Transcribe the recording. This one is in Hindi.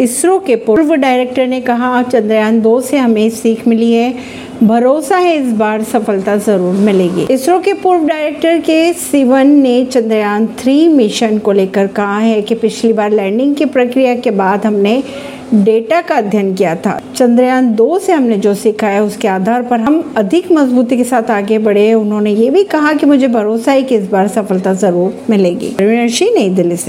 इसरो के पूर्व डायरेक्टर ने कहा चंद्रयान दो से हमें सीख मिली है। भरोसा है, इस बार सफलता ज़रूर मिलेगी। इसरो के पूर्व डायरेक्टर के सिवन ने चंद्रयान थ्री मिशन को लेकर कहा है कि पिछली बार लैंडिंग की प्रक्रिया के बाद हमने डेटा का अध्ययन किया था। चंद्रयान दो से हमने जो सीखा है, उसके आधार पर हम अधिक मजबूती के साथ आगे बढ़े उन्होंने ये भी कहा कि मुझे भरोसा है कि इस बार सफलता ज़रूर मिलेगी। नई दिल्ली से।